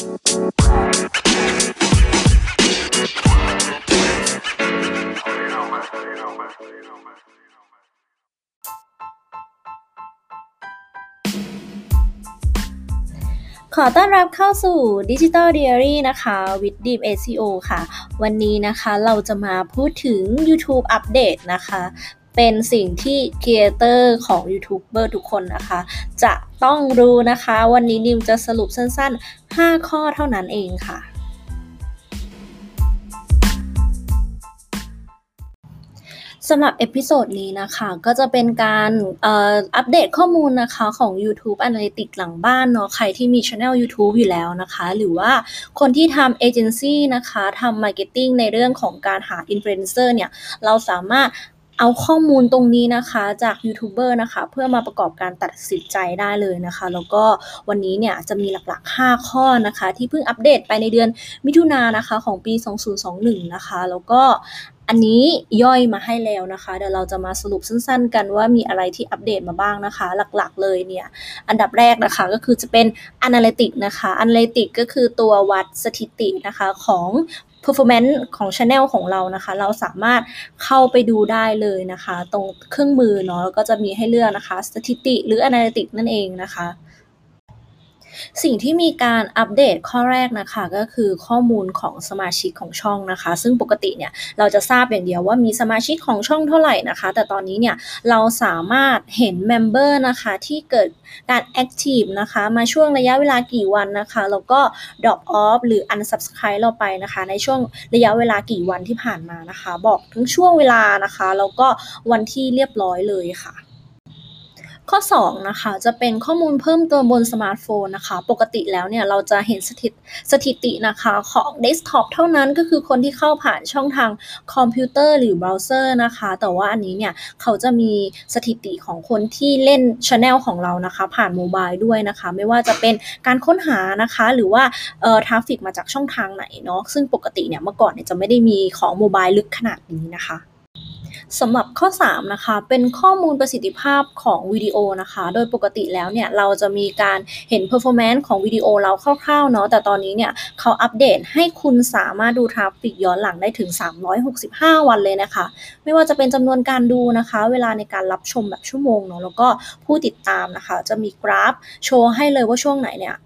ขอต้อนรับเข้าสู่ Digital Daily นะคะ with DREAMseo ค่ะ วันนี้นะคะเราจะมาพูดถึง YouTube update นะคะ เป็นสิ่งที่ creator ของยูทูบเบอร์ทุกคนนะคะ จะต้องรู้นะคะ วันนี้นิวจะสรุปสั้นๆ 5 ข้อเท่านั้นเองค่ะสำหรับ episode นี้นะคะก็จะเป็นการอัปเดตข้อมูลนะคะของ YouTube Analytics หลังบ้านเนาะใครที่มี Channel YouTube อยู่แล้วนะคะ หรือว่าคนที่ทำเอเจนซี่นะคะทำ marketing ในเรื่องของการหาอินฟลูเอนเซอร์เนี่ย เราสามารถ เอาข้อมูลตรงนี้นะคะจากยูทูบเบอร์นะคะ เพื่อมาประกอบการตัดสินใจได้เลยนะคะ แล้วก็วันนี้เนี่ยจะมีหลักๆ 5 ข้อนะคะ ที่เพิ่งอัปเดตไปในเดือนมิถุนายนนะคะของปี 2021 นะคะ แล้วก็อันนี้ย่อยมาให้แล้วนะคะ เดี๋ยวเราจะมาสรุปสั้นๆ กันว่ามีอะไรที่อัปเดตมาบ้างนะคะ หลักๆเลยเนี่ย อันดับแรกนะคะก็คือจะเป็น Analytic นะคะ Analytic ก็คือตัววัดสถิตินะคะของ performance ของ Channel ของเรานะคะ เราสามารถเข้าไปดูได้เลยนะคะ ตรงเครื่องมือเนาะแล้วก็จะมีให้เลือกนะคะ สถิติหรือ Analytics นั่นเองนะคะ สิ่งที่มีการอัปเดตข้อแรกนะคะก็คือข้อมูลของสมาชิกของช่องนะคะ ซึ่งปกติเนี่ยเราจะทราบอย่างเดียวว่ามีสมาชิกของช่องเท่าไหร่นะคะ แต่ตอนนี้เนี่ยเราสามารถเห็นเมมเบอร์นะคะที่เกิดการแอคทีฟนะคะมาช่วงระยะเวลากี่วันนะคะแล้วก็ drop off หรือ unsubscribe เราไปนะคะ ในช่วงระยะเวลากี่วันที่ผ่านมานะคะ บอกทั้งช่วงเวลานะคะแล้วก็วันที่เรียบร้อยเลยค่ะ ข้อ 2 นะคะ จะเป็นข้อมูลเพิ่มเติมบนสมาร์ทโฟนนะคะ ปกติแล้วเนี่ย เราจะเห็นสถิตสถิตินะคะของเดสก์ท็อปเท่านั้นก็คือคนที่เข้าผ่านช่องทางคอมพิวเตอร์หรือเบราว์เซอร์นะคะ แต่ว่าอันนี้เนี่ย เขาจะมีสถิติของคนที่เล่นchannel ของเรานะคะ ผ่าน mobile ด้วยนะคะ ไม่ว่าจะเป็นการค้นหานะคะ หรือว่าเอ่อ traffic มาจากช่องทางไหนเนาะซึ่งปกติเนี่ยเมื่อก่อนเนี่ยจะไม่ได้มีของ mobile ลึกขนาดนี้นะคะ สำหรับข้อ 3 นะคะ เป็นข้อมูลประสิทธิภาพของวิดีโอนะคะ โดยปกติแล้วเนี่ย เราจะมีการเห็น performance ของวิดีโอเราคร่าวๆเนาะแต่ตอนนี้เนี่ยเขาอัปเดตให้คุณสามารถดู traffic ย้อนหลังได้ถึง 365 วันเลยนะคะ ไม่ว่าจะเป็นจำนวนการดูนะคะ เวลาในการรับชมแบบชั่วโมงเนาะแล้วก็ผู้ติดตามนะคะ จะมีกราฟโชว์ให้เลยว่าช่วงไหนเนี่ย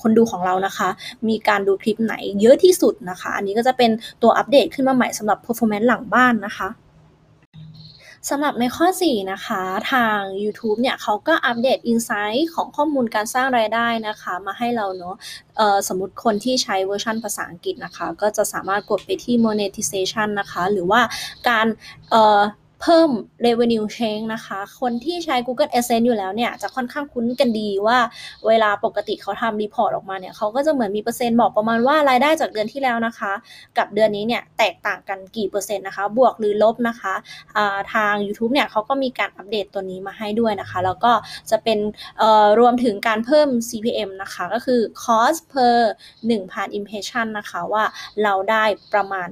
คนดูของเรานะคะ มีการดูคลิปไหนเยอะที่สุดนะคะ อันนี้ก็จะเป็นตัวอัปเดตขึ้นมาใหม่สำหรับ performance หลังบ้านนะคะ สำหรับในข้อ 4 นะคะ ทาง YouTube เนี่ยเขาก็อัปเดต Insight ของข้อมูลการสร้างรายได้นะคะ มาให้เราเนาะสมมติคนที่ใช้เวอร์ชันภาษาอังกฤษนะคะ ก็จะสามารถกดไปที่ monetization นะคะ หรือว่าการ เพิ่ม revenue change นะคะ คนที่ใช้ Google Adsense อยู่แล้วเนี่ย จะค่อนข้างคุ้นกันดีว่าเวลาปกติเขาทำ report ออกมาเนี่ย เขาก็จะเหมือนมีเปอร์เซ็นต์บอกประมาณว่ารายได้จากเดือนที่แล้วนะคะ กับเดือนนี้เนี่ย แตกต่างกันกี่เปอร์เซ็นต์นะคะ บวกหรือลบนะคะะทาง YouTube เนี่ยเขาก็มีการอัปเดตตัวนี้มาให้ด้วยนะคะ แล้วก็จะเป็นรวมถึงการเพิ่ม CPM นะคะ ก็คือ cost per 1,000 impression นะคะว่าเราได้ประมาณ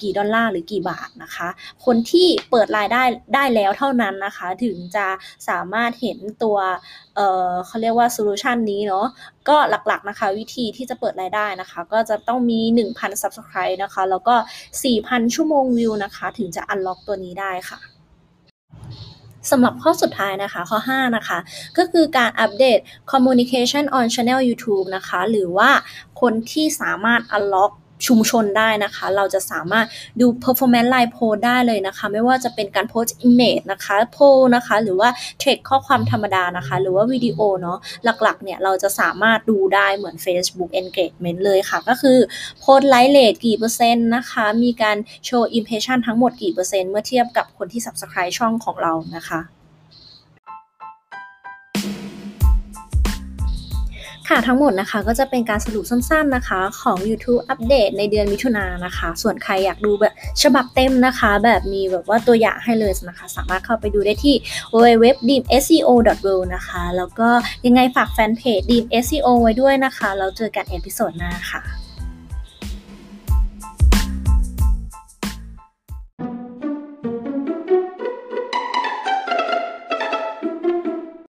กี่ดอลลาร์หรือกี่บาทนะคะ คนที่เปิดรายได้ได้แล้วเท่านั้นนะคะ ถึงจะสามารถเห็นตัวเอ่อเขาเรียกว่า solution นี้เนาะก็หลักๆนะคะวิธีที่จะเปิดรายได้นะคะ ก็จะต้องมี 1,000 Subscribe นะคะ แล้วก็ 4,000 ชั่วโมงวิวนะคะ ถึงจะ unlock ตัวนี้ได้ค่ะสำหรับข้อสุดท้ายนะคะข้อ 5 นะคะ ก็คือการอัปเดต communication on channel YouTube นะคะ หรือว่าคนที่สามารถ unlock ชุมชนได้นะคะ เราจะสามารถดู performance line post ได้เลยนะคะ ไม่ว่าจะเป็นการโพส image นะคะโพนะคะ หรือว่าเทคข้อความธรรมดานะคะ หรือว่าวิดีโอเนาะ หลักๆ เนี่ย เราจะสามารถดูได้เหมือน Facebook engagement เลยค่ะ ก็คือโพสไลค์เลทกี่เปอร์เซ็นต์นะคะ มีการโชว์ impression ทั้งหมดกี่เปอร์เซ็นต์ เมื่อเทียบกับคนที่ subscribe ช่องของเรานะคะ ค่ะทั้งหมดนะคะก็จะเป็นการสรุปสั้นๆนะคะ ของ YouTube อัปเดตในเดือนมิถุนายนนะคะ ส่วนใครอยากดูแบบฉบับเต็มนะคะ แบบมีแบบว่าตัวอย่างให้เลยนะคะ สามารถเข้าไปดูได้ที่ www.dreamseo.world นะคะ แล้วก็ยังไงฝากแฟนเพจ Dream SEO ไว้ด้วยนะคะ แล้วเจอกัน episode หน้าค่ะ